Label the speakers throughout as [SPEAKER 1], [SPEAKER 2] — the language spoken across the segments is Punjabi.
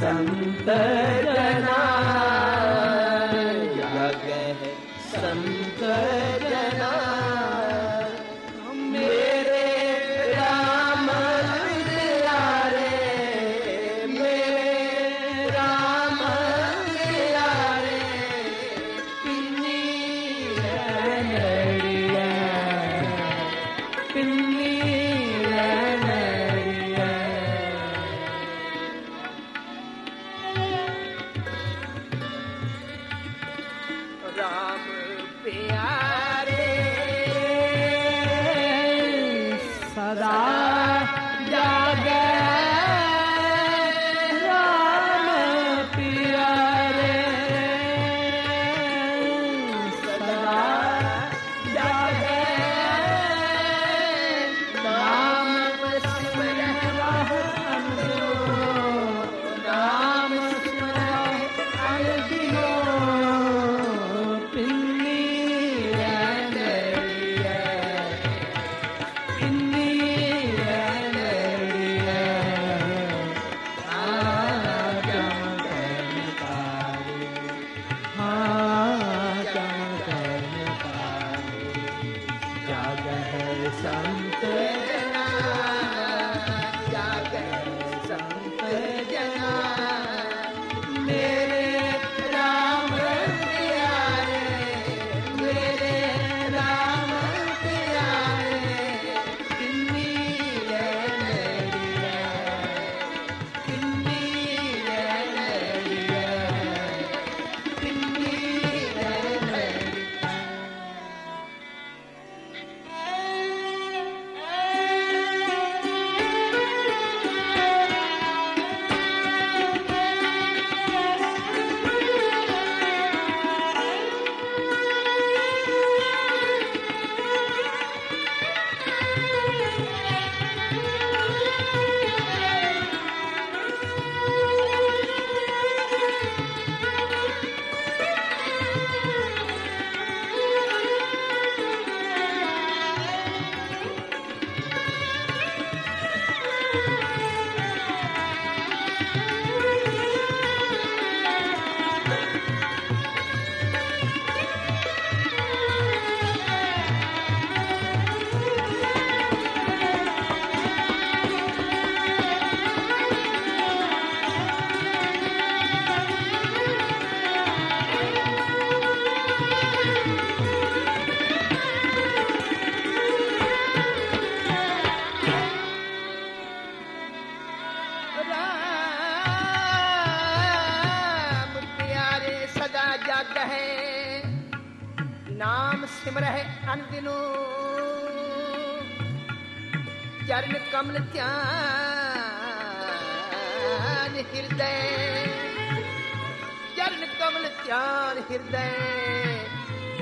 [SPEAKER 1] संत जना जग संत ਸਦਾ ਜਗ ਹੈ ਨਾਮ ਸਿਮਰਹਿ ਅਨਦਿਨੋ ਚਰਨ ਕਮਲ ਧਿਆਨ ਹਿਰਦੈ। ਚਰਨ ਕਮਲ ਧਿਆਨ ਹਿਰਦੈ।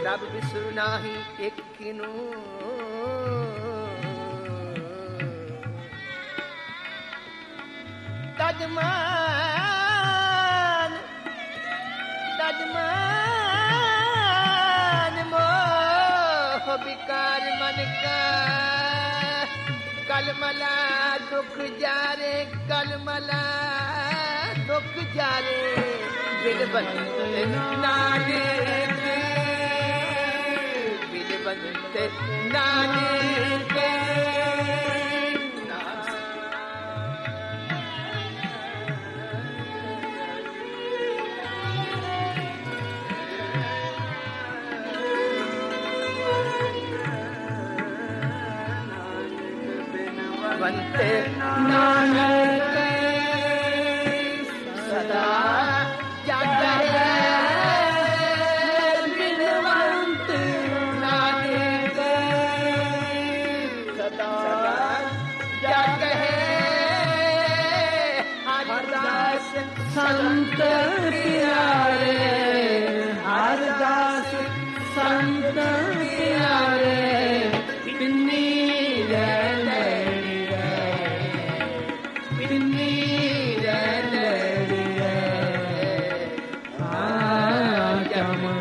[SPEAKER 1] ਪ੍ਰਭ ਵਿਸਰੂ ਨਾਹੀ ਇੱਕ ਕਿਨੂ ਤਜਮਾਨ ਵਿਕਾਰ ਮਨ ਕਾ। ਕਲਮਲਾ ਦੁਖ ਜਾਰੇ ਕਲਮਲਾ ਦੁਖ ਜਾਰੇ। ਬਿਨ ਬੰਤੇ ਨਾਨਕ ਬਿਨ ਬੰਤੇ ਨਾਨਕ ਬੰਤੇ ਨਾਨਕ ਸਦਾ ਜਗ ਹੈ ਬਿਨਵੰਤ ਨਾਨਕ ਸਦਾ ਜਗ ਹੈ ਹਰਦਾਸ ਸੰਤ ਪਿਆਰੇ Rama